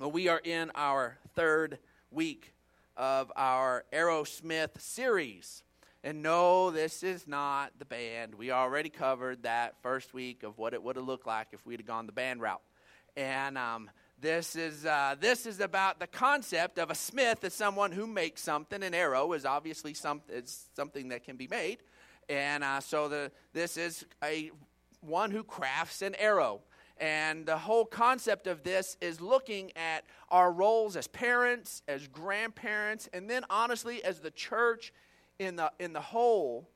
Well, we are in our third week of our Arrowsmith series. And no, this is not the band. We already covered that first week of what it would have looked like if we'd have gone the band route. And um, this is uh, this is about the concept of a smith as someone who makes something. An arrow is obviously some, something that can be made, and uh, so the this is a one who crafts an arrow. And the whole concept of this is looking at our roles as parents, as grandparents, and then honestly as the church in the in the whole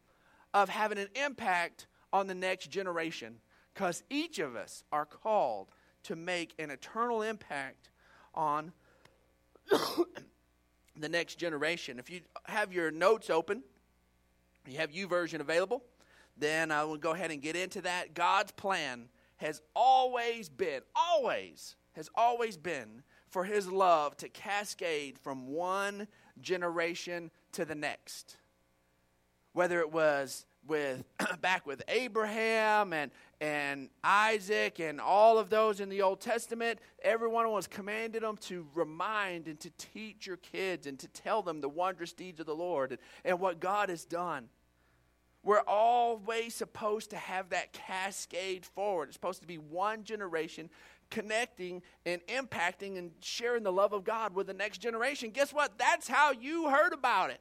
of having an impact on the next generation. Because each of us are called to make an eternal impact on the next generation. If you have your notes open, you have YouVersion available, then I will go ahead and get into that. God's plan has always been, always, has always been for his love to cascade from one generation to the next. Whether it was with back with Abraham and and Isaac and all of those in the Old Testament, everyone was commanded them to remind and to teach your kids and to tell them the wondrous deeds of the Lord and, and what God has done. We're always supposed to have that cascade forward. It's supposed to be one generation connecting and impacting and sharing the love of God with the next generation. Guess what? That's how you heard about it.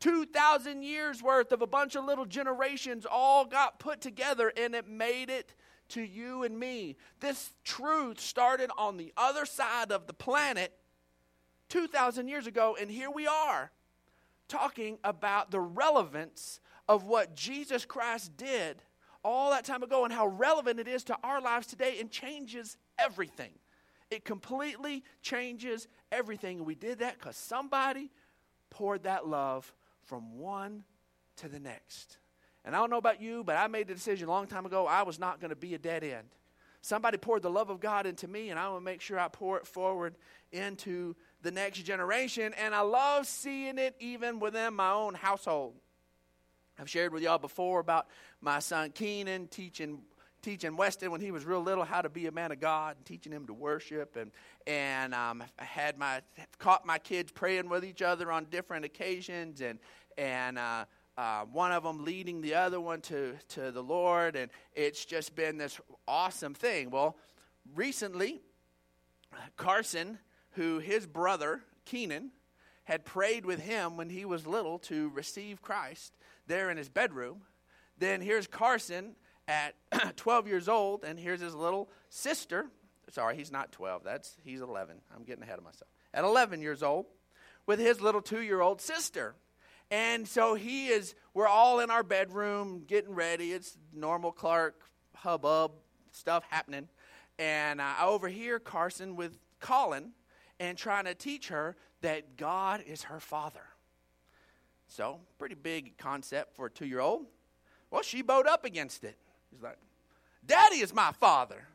2,000 years worth of a bunch of little generations all got put together and it made it to you and me. This truth started on the other side of the planet 2,000 years ago, and here we are talking about the relevance of what Jesus Christ did all that time ago and how relevant it is to our lives today and changes everything. It completely changes everything. And we did that because somebody poured that love from one to the next. And I don't know about you, but I made the decision a long time ago I was not going to be a dead end. Somebody poured the love of God into me, and I want to make sure I pour it forward into the next generation. And I love seeing it even within my own household. I've shared with y'all before about my son Keenan teaching teaching Weston when he was real little how to be a man of God and teaching him to worship and and um, I had my caught my kids praying with each other on different occasions and and uh, uh, one of them leading the other one to to the Lord and it's just been this awesome thing. Well, recently Carson, who his brother Keenan had prayed with him when he was little to receive Christ there in his bedroom. Then here's Carson at 12 years old, and here's his little sister. Sorry, he's not 12. That's he's 11. I'm getting ahead of myself. At 11 years old, with his little two-year-old sister. And so he is. We're all in our bedroom getting ready. It's normal Clark hubbub stuff happening, and I overhear Carson with Colin and trying to teach her that God is her father. So, pretty big concept for a two year old. Well, she bowed up against it. He's like, Daddy is my father.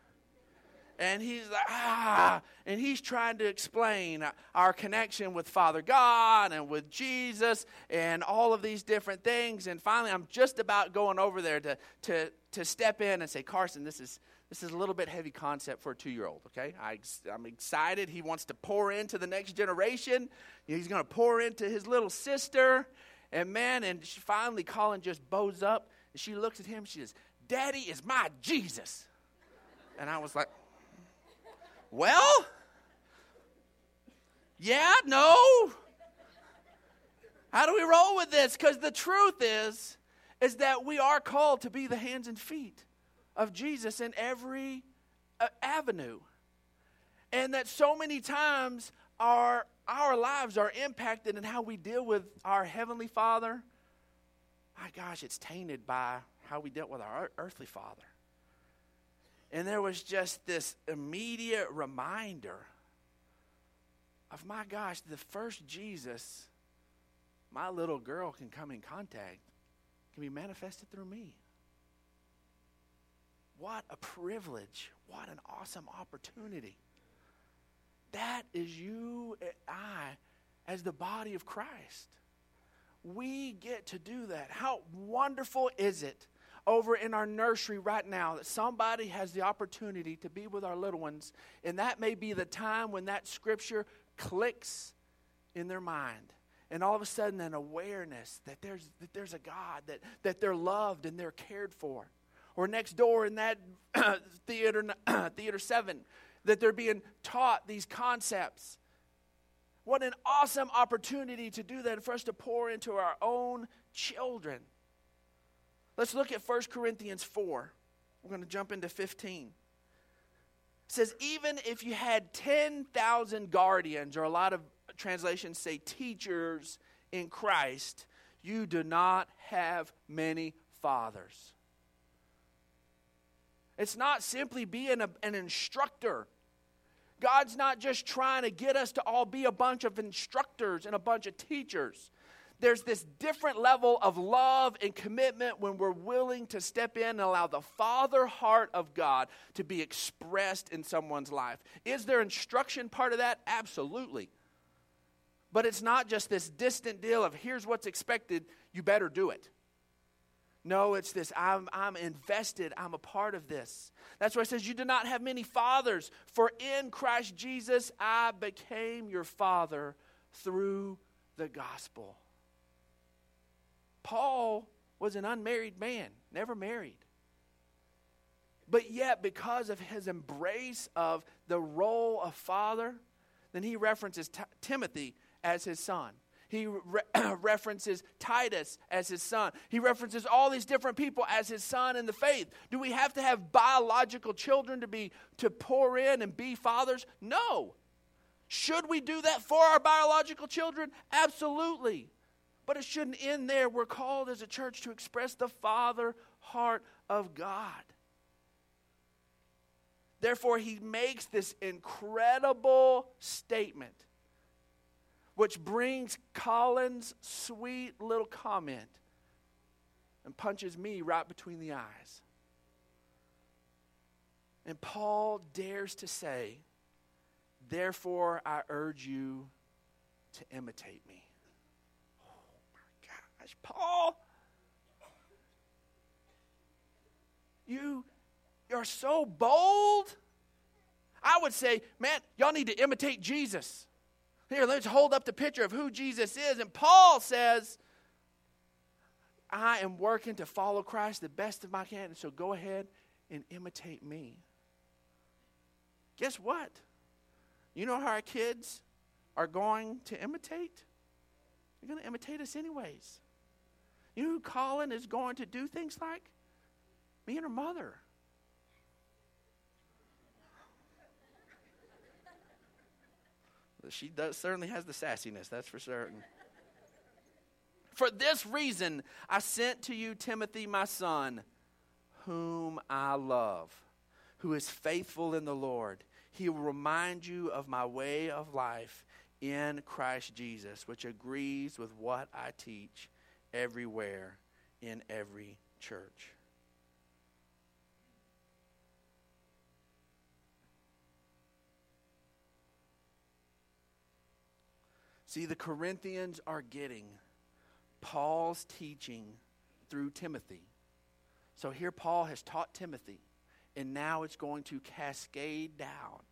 And he's like, ah, and he's trying to explain our connection with Father God and with Jesus and all of these different things. And finally, I'm just about going over there to, to, to step in and say, Carson, this is, this is a little bit heavy concept for a two year old, okay? I, I'm excited. He wants to pour into the next generation. He's going to pour into his little sister. And man, and she finally, Colin just bows up and she looks at him. She says, Daddy is my Jesus. And I was like, Well, yeah, no. How do we roll with this? Because the truth is, is that we are called to be the hands and feet of Jesus in every uh, avenue. And that so many times our, our lives are impacted in how we deal with our Heavenly Father. My gosh, it's tainted by how we dealt with our earthly father. And there was just this immediate reminder of my gosh, the first Jesus my little girl can come in contact can be manifested through me. What a privilege. What an awesome opportunity. That is you and I as the body of Christ. We get to do that. How wonderful is it over in our nursery right now that somebody has the opportunity to be with our little ones, and that may be the time when that scripture clicks in their mind. And all of a sudden, an awareness that there's, that there's a God, that, that they're loved and they're cared for. Or next door in that theater, theater 7, that they're being taught these concepts. What an awesome opportunity to do that for us to pour into our own children. Let's look at 1 Corinthians 4. We're going to jump into 15. It says, even if you had 10,000 guardians, or a lot of translations say teachers in Christ, you do not have many fathers. It's not simply being a, an instructor. God's not just trying to get us to all be a bunch of instructors and a bunch of teachers there's this different level of love and commitment when we're willing to step in and allow the father heart of God to be expressed in someone's life. Is there instruction part of that? Absolutely. But it's not just this distant deal of here's what's expected, you better do it. No, it's this I'm, I'm invested, I'm a part of this. That's why it says, You do not have many fathers, for in Christ Jesus I became your father through the gospel. Paul was an unmarried man, never married. But yet, because of his embrace of the role of father, then he references T- Timothy as his son. He re- references Titus as his son. He references all these different people as his son in the faith. Do we have to have biological children to be to pour in and be fathers? No. Should we do that for our biological children? Absolutely. But it shouldn't end there. We're called as a church to express the Father heart of God. Therefore, he makes this incredible statement, which brings Colin's sweet little comment and punches me right between the eyes. And Paul dares to say, Therefore, I urge you to imitate me oh gosh, Paul, you are so bold. I would say, man, y'all need to imitate Jesus. Here, let's hold up the picture of who Jesus is. And Paul says, I am working to follow Christ the best of my can. And so go ahead and imitate me. Guess what? You know how our kids are going to imitate? They're going to imitate us anyways. You know who Colin is going to do things like? Me and her mother. She does, certainly has the sassiness, that's for certain. For this reason, I sent to you Timothy, my son, whom I love, who is faithful in the Lord. He will remind you of my way of life in Christ Jesus, which agrees with what I teach everywhere in every church. See, the Corinthians are getting Paul's teaching through Timothy. So here Paul has taught Timothy, and now it's going to cascade down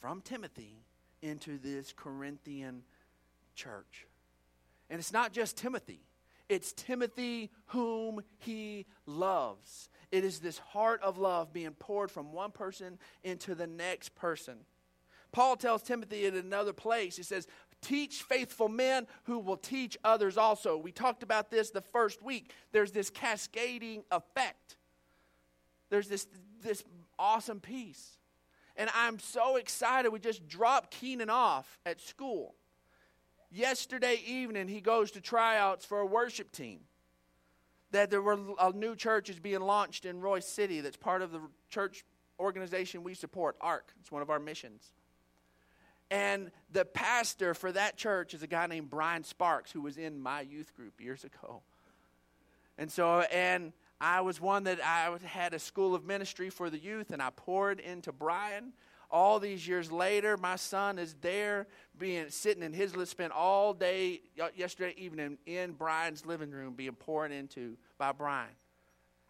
from Timothy into this Corinthian church. And it's not just Timothy. It's Timothy whom he loves. It is this heart of love being poured from one person into the next person. Paul tells Timothy in another place, he says, Teach faithful men who will teach others also. We talked about this the first week. There's this cascading effect. There's this, this awesome piece. And I'm so excited. We just dropped Keenan off at school. Yesterday evening, he goes to tryouts for a worship team. That there were a new church is being launched in Royse City that's part of the church organization we support, ARC. It's one of our missions. And the pastor for that church is a guy named Brian Sparks, who was in my youth group years ago. And so, and I was one that I had a school of ministry for the youth, and I poured into Brian all these years later, my son is there, being sitting in his spent all day yesterday evening in Brian's living room, being poured into by Brian.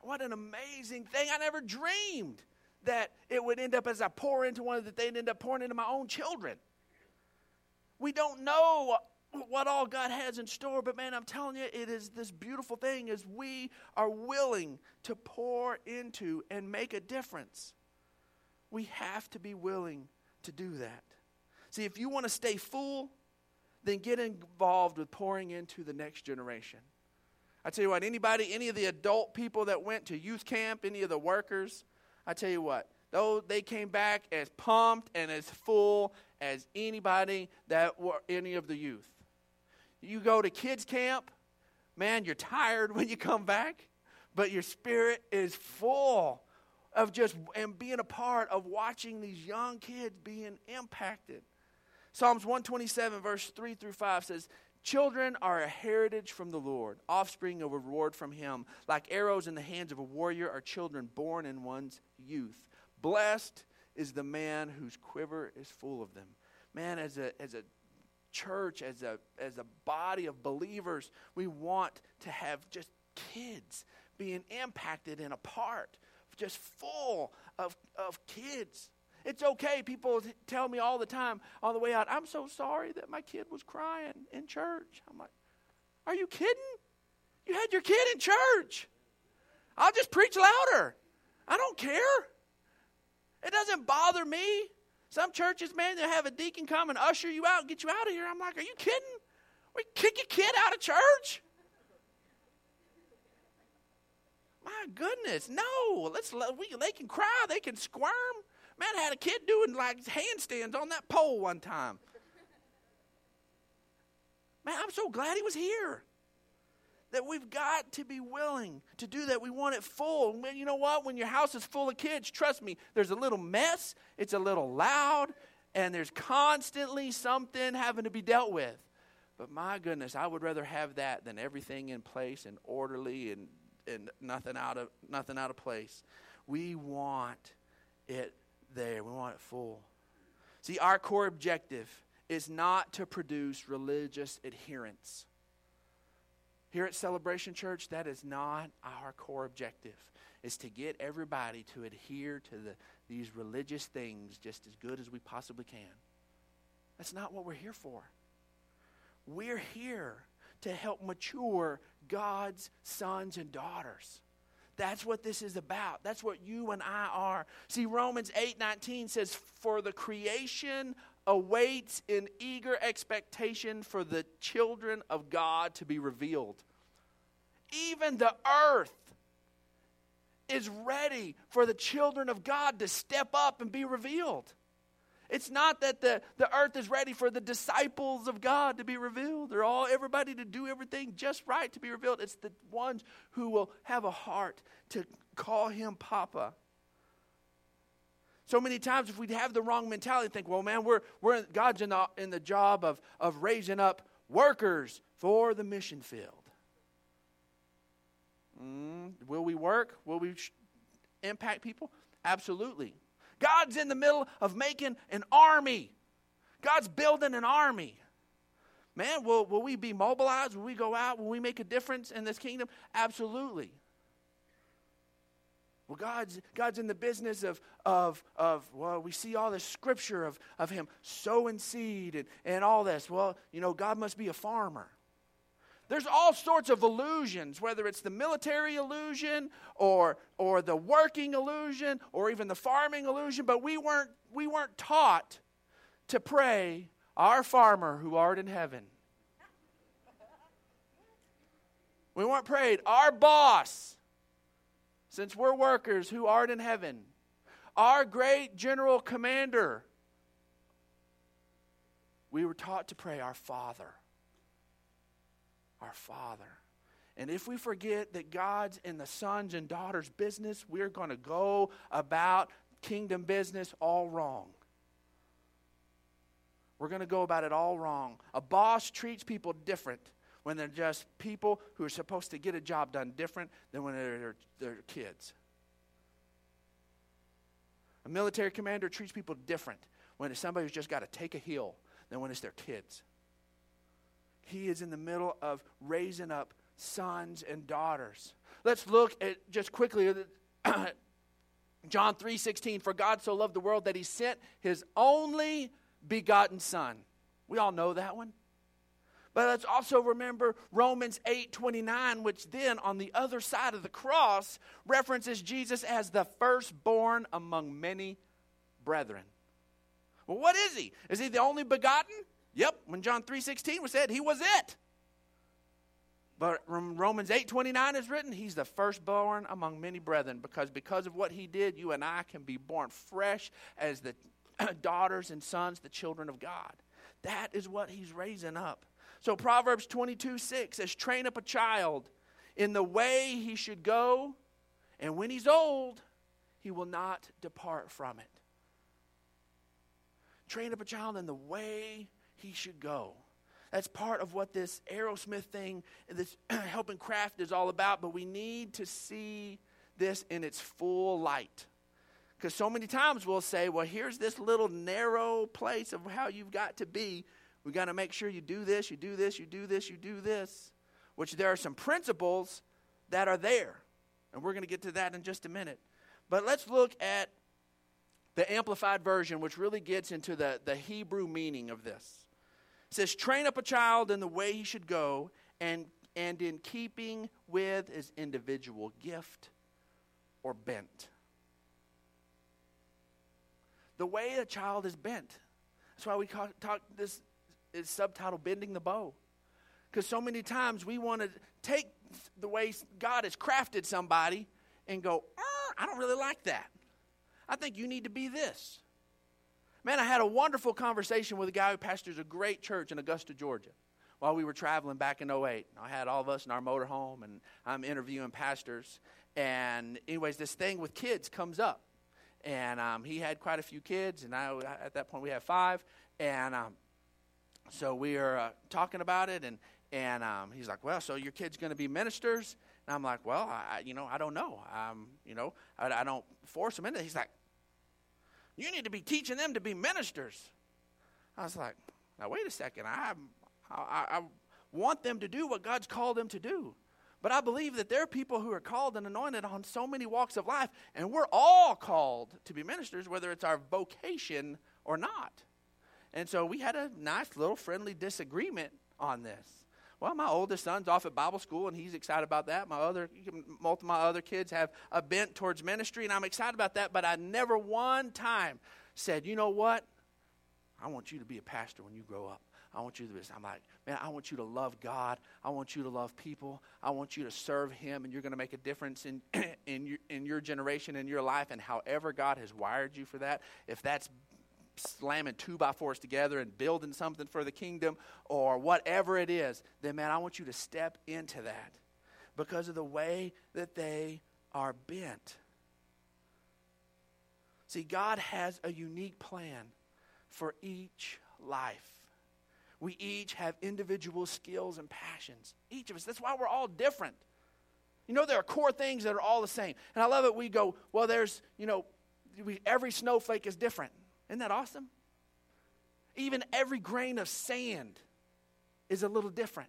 What an amazing thing. I never dreamed that it would end up as I pour into one that they'd end up pouring into my own children. We don't know what all God has in store, but man, I'm telling you, it is this beautiful thing as we are willing to pour into and make a difference. We have to be willing to do that. See, if you want to stay full, then get involved with pouring into the next generation. I tell you what, anybody, any of the adult people that went to youth camp, any of the workers, I tell you what, though they came back as pumped and as full as anybody that were any of the youth. You go to kids camp, man, you're tired when you come back, but your spirit is full of just and being a part of watching these young kids being impacted. Psalms 127, verse 3 through 5 says, Children are a heritage from the Lord, offspring of a reward from Him. Like arrows in the hands of a warrior are children born in one's youth. Blessed is the man whose quiver is full of them. Man, as a, as a church, as a, as a body of believers, we want to have just kids being impacted and a part, just full of, of kids. It's okay. People tell me all the time on the way out, I'm so sorry that my kid was crying in church. I'm like, are you kidding? You had your kid in church. I'll just preach louder. I don't care. It doesn't bother me. Some churches, man, they have a deacon come and usher you out and get you out of here. I'm like, are you kidding? We kick a kid out of church? My goodness, no. Let's we, they can cry, they can squirm. Man, I had a kid doing like handstands on that pole one time. Man, I'm so glad he was here that we've got to be willing to do that. We want it full. You know what? When your house is full of kids, trust me, there's a little mess, it's a little loud, and there's constantly something having to be dealt with. But my goodness, I would rather have that than everything in place and orderly and, and nothing out of nothing out of place. We want it there. We want it full. See, our core objective is not to produce religious adherence. Here at Celebration Church, that is not our core objective. Is to get everybody to adhere to the, these religious things just as good as we possibly can. That's not what we're here for. We're here to help mature God's sons and daughters. That's what this is about. That's what you and I are. See, Romans 8 19 says, For the creation awaits in eager expectation for the children of God to be revealed. Even the earth is ready for the children of God to step up and be revealed. It's not that the, the earth is ready for the disciples of God to be revealed. They're all everybody to do everything just right to be revealed. It's the ones who will have a heart to call him Papa. So many times, if we'd have the wrong mentality, think, well, man, we're, we're God's in the, in the job of, of raising up workers for the mission field. Mm, will we work? Will we sh- impact people? Absolutely. God's in the middle of making an army. God's building an army. Man, will, will we be mobilized? Will we go out? Will we make a difference in this kingdom? Absolutely. Well, God's, God's in the business of, of, of, well, we see all this scripture of, of Him sowing seed and, and all this. Well, you know, God must be a farmer. There's all sorts of illusions, whether it's the military illusion or, or the working illusion or even the farming illusion, but we weren't, we weren't taught to pray, Our farmer who art in heaven. We weren't prayed, Our boss since we're workers who art in heaven, our great general commander, we were taught to pray, Our Father. Our Father. And if we forget that God's in the sons and daughters' business, we're going to go about kingdom business all wrong. We're going to go about it all wrong. A boss treats people different when they're just people who are supposed to get a job done different than when they're, they're kids. A military commander treats people different when it's somebody who's just got to take a hill than when it's their kids. He is in the middle of raising up sons and daughters. Let's look at just quickly John 3:16 for God so loved the world that he sent his only begotten son. We all know that one. But let's also remember Romans 8:29 which then on the other side of the cross references Jesus as the firstborn among many brethren. Well, what is he? Is he the only begotten? Yep, when John 3:16 was said, he was it. But Romans 8:29 is written, he's the firstborn among many brethren because because of what he did, you and I can be born fresh as the daughters and sons, the children of God. That is what he's raising up. So Proverbs 22 6 says, Train up a child in the way he should go, and when he's old, he will not depart from it. Train up a child in the way he should go. That's part of what this Arrowsmith thing, this helping craft is all about, but we need to see this in its full light. Because so many times we'll say, well, here's this little narrow place of how you've got to be. We got to make sure you do this, you do this, you do this, you do this. Which there are some principles that are there. And we're going to get to that in just a minute. But let's look at the Amplified Version, which really gets into the, the Hebrew meaning of this. It says, Train up a child in the way he should go, and, and in keeping with his individual gift or bent the way a child is bent. That's why we talk, talk this is subtitle bending the bow. Because so many times we want to take the way God has crafted somebody and go, I don't really like that. I think you need to be this. Man, I had a wonderful conversation with a guy who pastors a great church in Augusta, Georgia, while we were traveling back in 08. I had all of us in our motorhome, and I'm interviewing pastors. And, anyways, this thing with kids comes up and um, he had quite a few kids, and I, at that point we had five, and um, so we are uh, talking about it, and and um, he's like, "Well, so your kid's going to be ministers?" And I'm like, "Well, I, you know, I don't know. Um, you know, I, I don't force them into." It. He's like, "You need to be teaching them to be ministers." I was like, "Now wait a second. I, I, I want them to do what God's called them to do." But I believe that there are people who are called and anointed on so many walks of life, and we're all called to be ministers, whether it's our vocation or not. And so we had a nice little friendly disagreement on this. Well, my oldest son's off at Bible school, and he's excited about that. My other, most of my other kids have a bent towards ministry, and I'm excited about that. But I never one time said, you know what? I want you to be a pastor when you grow up. I want you to be this. I'm like, man, I want you to love God. I want you to love people. I want you to serve Him, and you're going to make a difference in, in, your, in your generation, in your life, and however God has wired you for that. If that's slamming two by fours together and building something for the kingdom or whatever it is, then, man, I want you to step into that because of the way that they are bent. See, God has a unique plan for each life. We each have individual skills and passions. Each of us. That's why we're all different. You know, there are core things that are all the same. And I love it. We go, well, there's, you know, we, every snowflake is different. Isn't that awesome? Even every grain of sand is a little different.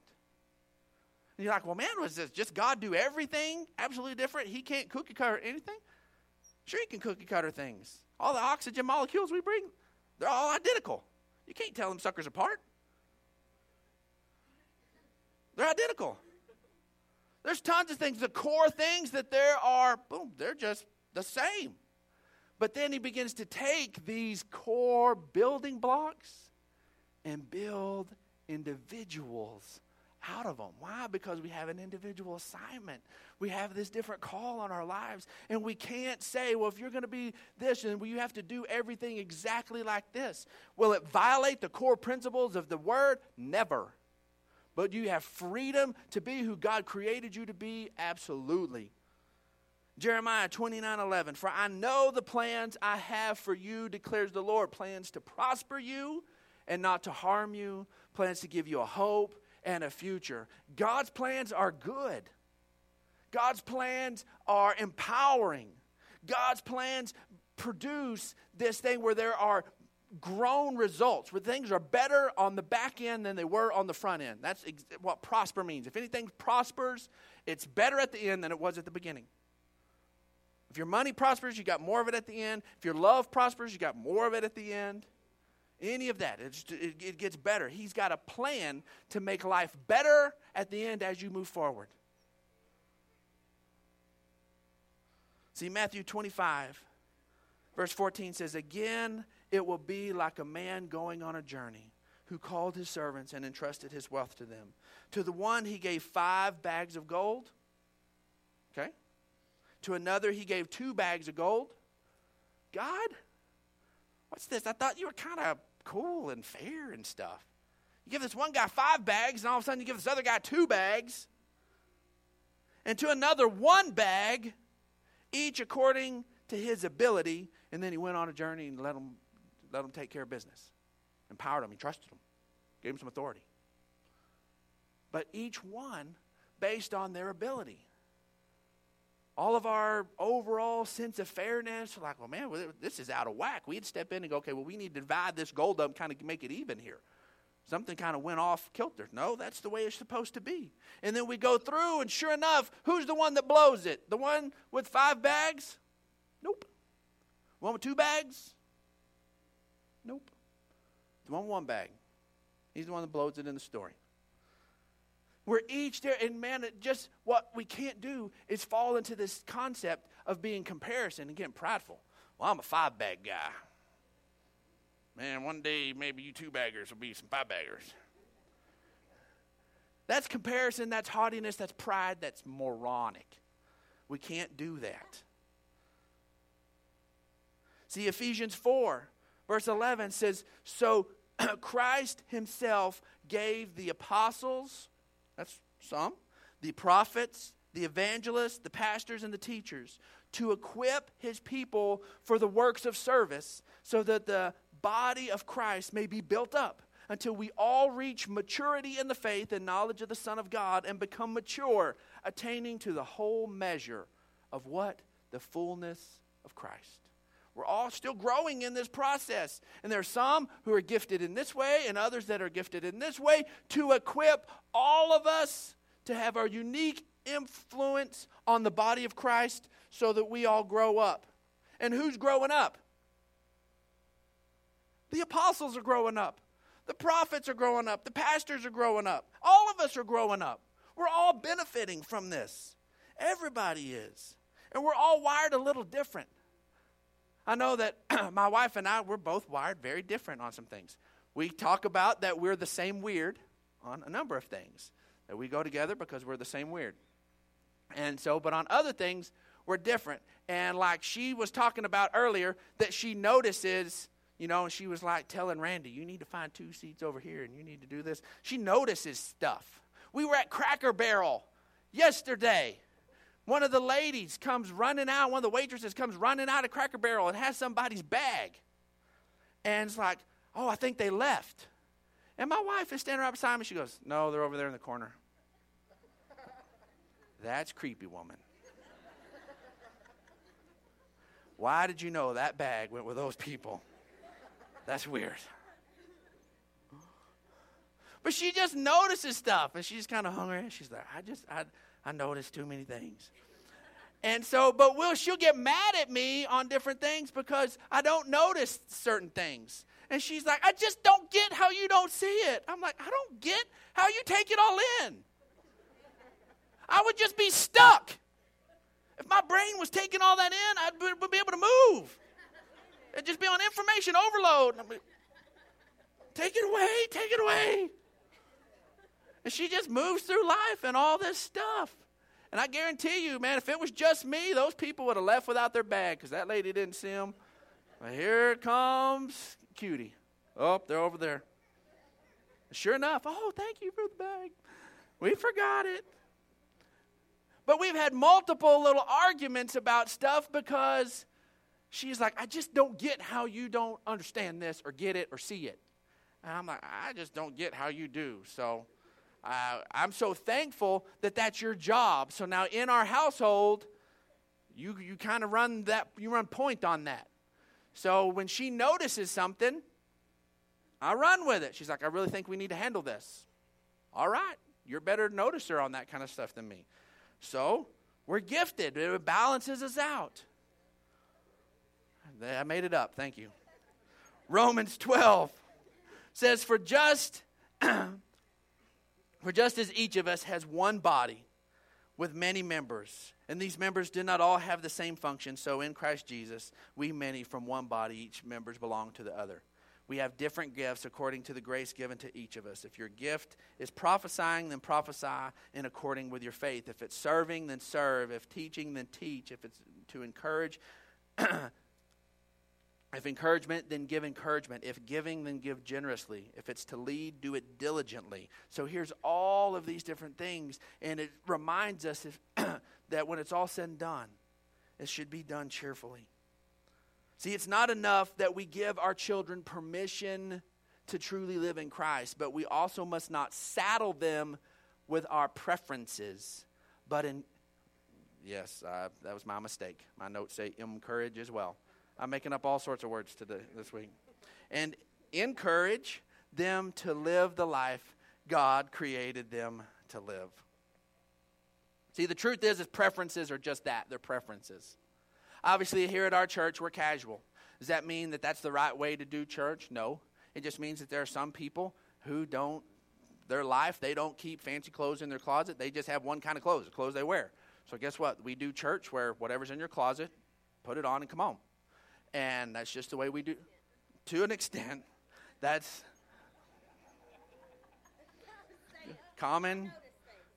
And you're like, well, man, was this just God do everything absolutely different? He can't cookie cutter anything? Sure, he can cookie cutter things. All the oxygen molecules we bring, they're all identical. You can't tell them suckers apart. They're identical. There's tons of things, the core things that there are, boom, they're just the same. But then he begins to take these core building blocks and build individuals out of them. Why? Because we have an individual assignment. We have this different call on our lives. And we can't say, well, if you're going to be this, then you have to do everything exactly like this. Will it violate the core principles of the word? Never. But you have freedom to be who God created you to be? Absolutely. Jeremiah 29 11. For I know the plans I have for you, declares the Lord plans to prosper you and not to harm you, plans to give you a hope and a future. God's plans are good, God's plans are empowering. God's plans produce this thing where there are grown results, where things are better on the back end than they were on the front end. That's ex- what prosper means. If anything prospers, it's better at the end than it was at the beginning. If your money prospers, you got more of it at the end. If your love prospers, you got more of it at the end. Any of that, it, it gets better. He's got a plan to make life better at the end as you move forward. See, Matthew 25, verse 14 says, Again, it will be like a man going on a journey who called his servants and entrusted his wealth to them. To the one, he gave five bags of gold. Okay? To another, he gave two bags of gold. God, what's this? I thought you were kind of cool and fair and stuff. You give this one guy five bags, and all of a sudden you give this other guy two bags. And to another, one bag, each according to his ability. And then he went on a journey and let him, let him take care of business. Empowered him, he trusted him, gave him some authority. But each one based on their ability all of our overall sense of fairness, like, well, man, this is out of whack. We'd step in and go, okay, well, we need to divide this gold up, kind of make it even here. Something kind of went off kilter. No, that's the way it's supposed to be. And then we go through, and sure enough, who's the one that blows it? The one with five bags? Nope. The one with two bags? Nope. The one with one bag. He's the one that blows it in the story. We're each there, and man, just what we can't do is fall into this concept of being comparison and getting prideful. Well, I'm a five bag guy. Man, one day maybe you two baggers will be some five baggers. That's comparison, that's haughtiness, that's pride, that's moronic. We can't do that. See, Ephesians 4, verse 11 says, So Christ himself gave the apostles, that's some. The prophets, the evangelists, the pastors, and the teachers to equip his people for the works of service so that the body of Christ may be built up until we all reach maturity in the faith and knowledge of the Son of God and become mature, attaining to the whole measure of what? The fullness of Christ. We're all still growing in this process. And there are some who are gifted in this way and others that are gifted in this way to equip all of us to have our unique influence on the body of Christ so that we all grow up. And who's growing up? The apostles are growing up. The prophets are growing up. The pastors are growing up. All of us are growing up. We're all benefiting from this. Everybody is. And we're all wired a little different. I know that my wife and I, we're both wired very different on some things. We talk about that we're the same weird on a number of things, that we go together because we're the same weird. And so, but on other things, we're different. And like she was talking about earlier, that she notices, you know, and she was like telling Randy, you need to find two seats over here and you need to do this. She notices stuff. We were at Cracker Barrel yesterday one of the ladies comes running out, one of the waitresses comes running out of Cracker Barrel and has somebody's bag. And it's like, oh, I think they left. And my wife is standing right beside me. She goes, no, they're over there in the corner. That's creepy, woman. Why did you know that bag went with those people? That's weird. But she just notices stuff, and she's kind of hungry. She's like, I just, I, I noticed too many things. And so, but will she'll get mad at me on different things because I don't notice certain things. And she's like, I just don't get how you don't see it. I'm like, I don't get how you take it all in. I would just be stuck. If my brain was taking all that in, I would be able to move. It'd just be on information overload. Take it away, take it away. And she just moves through life and all this stuff. And I guarantee you, man, if it was just me, those people would have left without their bag because that lady didn't see them. But here comes Cutie. Oh, they're over there. Sure enough, oh, thank you for the bag. We forgot it. But we've had multiple little arguments about stuff because she's like, I just don't get how you don't understand this or get it or see it. And I'm like, I just don't get how you do. So uh, I'm so thankful that that's your job. So now in our household, you, you kind of run that, you run point on that. So when she notices something, I run with it. She's like, I really think we need to handle this. All right. You're better noticer on that kind of stuff than me. So we're gifted. It balances us out. I made it up. Thank you. Romans 12 says, For just for just as each of us has one body with many members, and these members do not all have the same function, so in Christ Jesus, we many from one body, each members belong to the other. We have different gifts according to the grace given to each of us. If your gift is prophesying, then prophesy in according with your faith. If it's serving, then serve. If teaching, then teach. If it's to encourage, if encouragement, then give encouragement. If giving, then give generously. If it's to lead, do it diligently. So here's all of these different things, and it reminds us if, that when it's all said and done, it should be done cheerfully. See, it's not enough that we give our children permission to truly live in Christ, but we also must not saddle them with our preferences, but in yes, uh, that was my mistake. My notes say encourage as well. I'm making up all sorts of words today this week, and encourage them to live the life God created them to live. See, the truth is, is preferences are just that. They're preferences. Obviously, here at our church, we're casual. Does that mean that that's the right way to do church? No. It just means that there are some people who don't, their life, they don't keep fancy clothes in their closet. They just have one kind of clothes, the clothes they wear. So, guess what? We do church where whatever's in your closet, put it on and come on. And that's just the way we do. To an extent, that's common,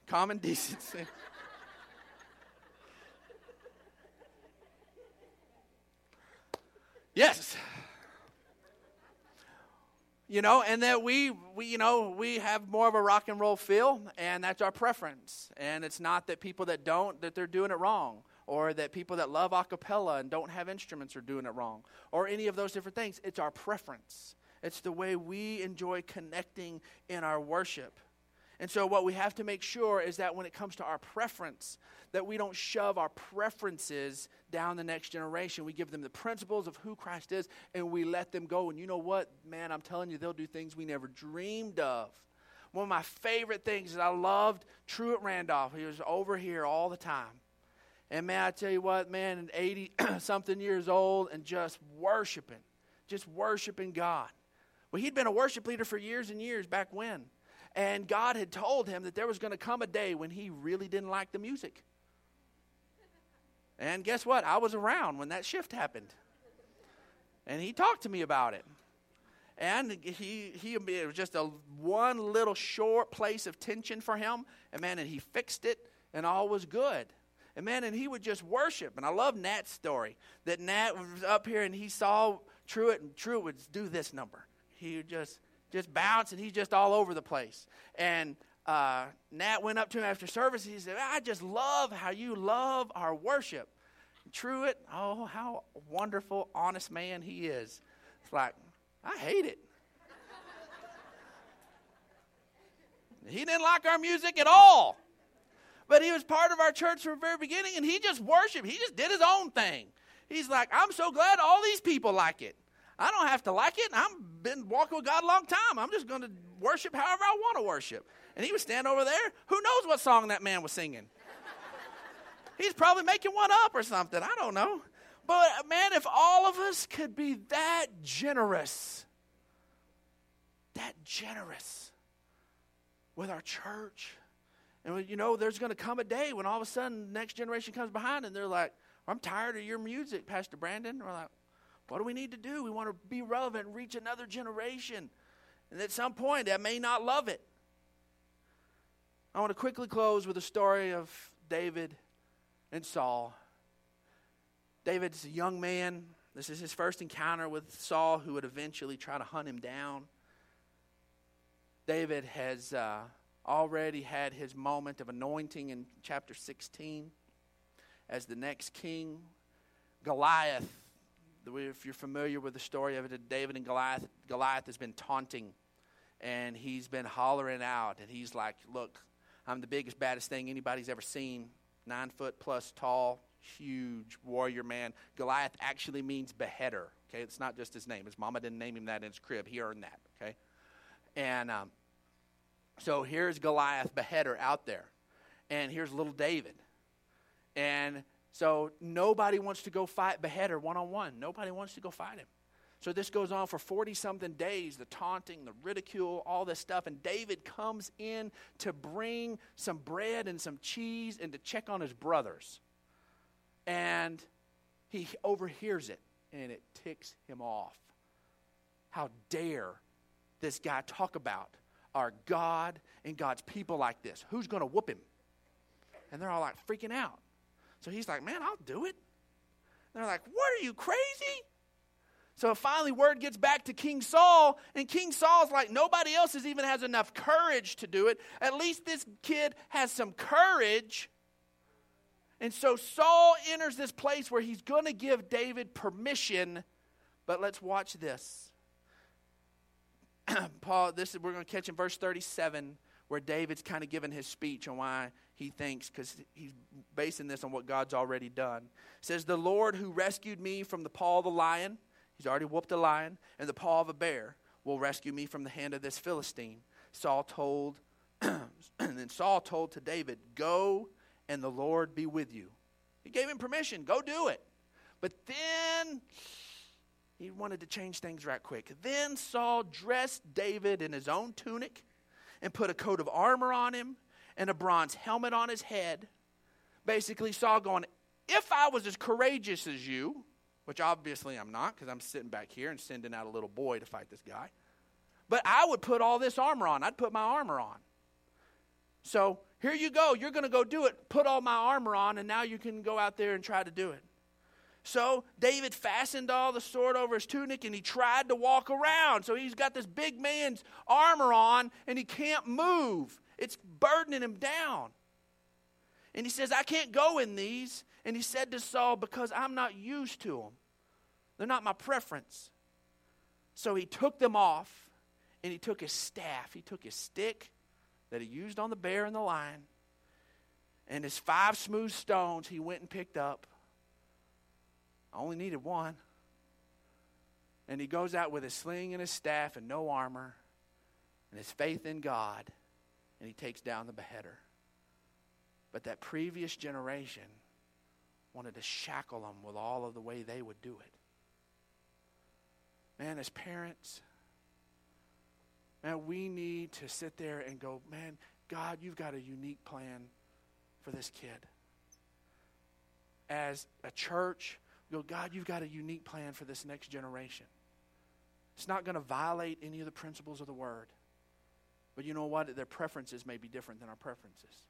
common decency. Yes. You know, and that we, we, you know, we have more of a rock and roll feel, and that's our preference. And it's not that people that don't, that they're doing it wrong, or that people that love a cappella and don't have instruments are doing it wrong, or any of those different things. It's our preference. It's the way we enjoy connecting in our worship. And so, what we have to make sure is that when it comes to our preference, that we don't shove our preferences down the next generation. We give them the principles of who Christ is, and we let them go. And you know what, man? I'm telling you, they'll do things we never dreamed of. One of my favorite things is I loved Truett Randolph. He was over here all the time. And man, I tell you what, man, 80 something years old and just worshiping, just worshiping God. Well, he'd been a worship leader for years and years back when. And God had told him that there was going to come a day when he really didn't like the music. And guess what? I was around when that shift happened. And he talked to me about it. And he, he it was just a one little short place of tension for him. And man, and he fixed it, and all was good. And man, and he would just worship. And I love Nat's story that Nat was up here and he saw Truett, and Truett would do this number. He would just just bounce, and he's just all over the place. And uh, Nat went up to him after service. And he said, I just love how you love our worship. Truett, oh, how wonderful, honest man he is. It's like, I hate it. he didn't like our music at all. But he was part of our church from the very beginning, and he just worshiped. He just did his own thing. He's like, I'm so glad all these people like it. I don't have to like it. I've been walking with God a long time. I'm just going to worship however I want to worship. And he would stand over there. Who knows what song that man was singing? He's probably making one up or something. I don't know. But uh, man, if all of us could be that generous, that generous with our church, and you know, there's going to come a day when all of a sudden the next generation comes behind and they're like, I'm tired of your music, Pastor Brandon. we're like, what do we need to do? We want to be relevant and reach another generation. And at some point, they may not love it. I want to quickly close with a story of David and Saul. David's a young man. This is his first encounter with Saul, who would eventually try to hunt him down. David has uh, already had his moment of anointing in chapter 16 as the next king. Goliath if you're familiar with the story of it, David and Goliath, Goliath has been taunting and he's been hollering out. And he's like, Look, I'm the biggest, baddest thing anybody's ever seen. Nine foot plus tall, huge warrior man. Goliath actually means beheader. Okay, it's not just his name. His mama didn't name him that in his crib. He earned that. Okay, and um, so here's Goliath, beheader, out there, and here's little David, and so nobody wants to go fight beheader one on one. Nobody wants to go fight him. So this goes on for 40 something days the taunting, the ridicule, all this stuff. And David comes in to bring some bread and some cheese and to check on his brothers. And he overhears it and it ticks him off. How dare this guy talk about our God and God's people like this? Who's going to whoop him? And they're all like freaking out. So he's like, Man, I'll do it. And they're like, What are you crazy? So finally, word gets back to King Saul, and King Saul's like, nobody else is even has enough courage to do it. At least this kid has some courage. And so Saul enters this place where he's going to give David permission. But let's watch this. Paul, this is we're going to catch in verse 37 where David's kind of giving his speech on why he thinks because he's basing this on what God's already done. It says, "The Lord who rescued me from the paw of the lion." He's already whooped a lion, and the paw of a bear will rescue me from the hand of this Philistine. Saul told, and then Saul told to David, Go and the Lord be with you. He gave him permission, go do it. But then he wanted to change things right quick. Then Saul dressed David in his own tunic and put a coat of armor on him and a bronze helmet on his head. Basically, Saul going, If I was as courageous as you, which obviously I'm not because I'm sitting back here and sending out a little boy to fight this guy. But I would put all this armor on. I'd put my armor on. So here you go. You're going to go do it. Put all my armor on, and now you can go out there and try to do it. So David fastened all the sword over his tunic and he tried to walk around. So he's got this big man's armor on and he can't move. It's burdening him down. And he says, I can't go in these. And he said to Saul, Because I'm not used to them, they're not my preference. So he took them off and he took his staff, he took his stick that he used on the bear and the lion, and his five smooth stones he went and picked up. I only needed one. And he goes out with a sling and a staff and no armor and his faith in God, and he takes down the beheader. But that previous generation, wanted to shackle them with all of the way they would do it. Man, as parents, man, we need to sit there and go, man, God, you've got a unique plan for this kid. As a church, go, God, you've got a unique plan for this next generation. It's not going to violate any of the principles of the word. But you know what? Their preferences may be different than our preferences.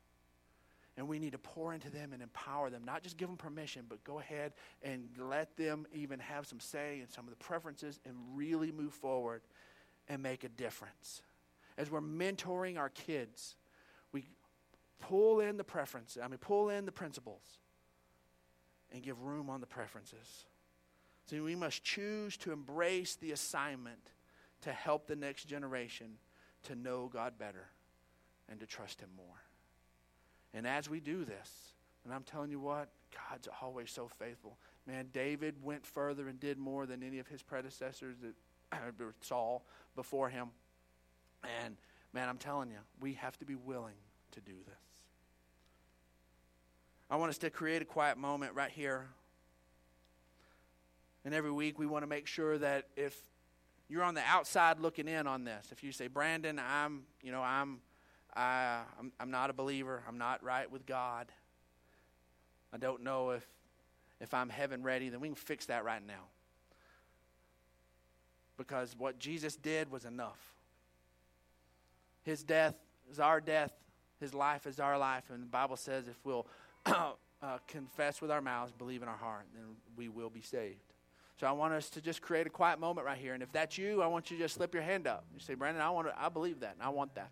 And we need to pour into them and empower them, not just give them permission, but go ahead and let them even have some say in some of the preferences and really move forward and make a difference. As we're mentoring our kids, we pull in the preferences, I mean, pull in the principles and give room on the preferences. See, we must choose to embrace the assignment to help the next generation to know God better and to trust Him more. And as we do this, and I'm telling you what, God's always so faithful. Man, David went further and did more than any of his predecessors that Saul before him. And man, I'm telling you, we have to be willing to do this. I want us to create a quiet moment right here. And every week we want to make sure that if you're on the outside looking in on this, if you say, Brandon, I'm, you know, I'm I, I'm, I'm not a believer. I'm not right with God. I don't know if, if I'm heaven ready, then we can fix that right now. Because what Jesus did was enough. His death is our death, His life is our life. And the Bible says if we'll uh, confess with our mouths, believe in our heart, then we will be saved. So I want us to just create a quiet moment right here. And if that's you, I want you to just slip your hand up. You say, Brandon, I want to, I believe that, and I want that.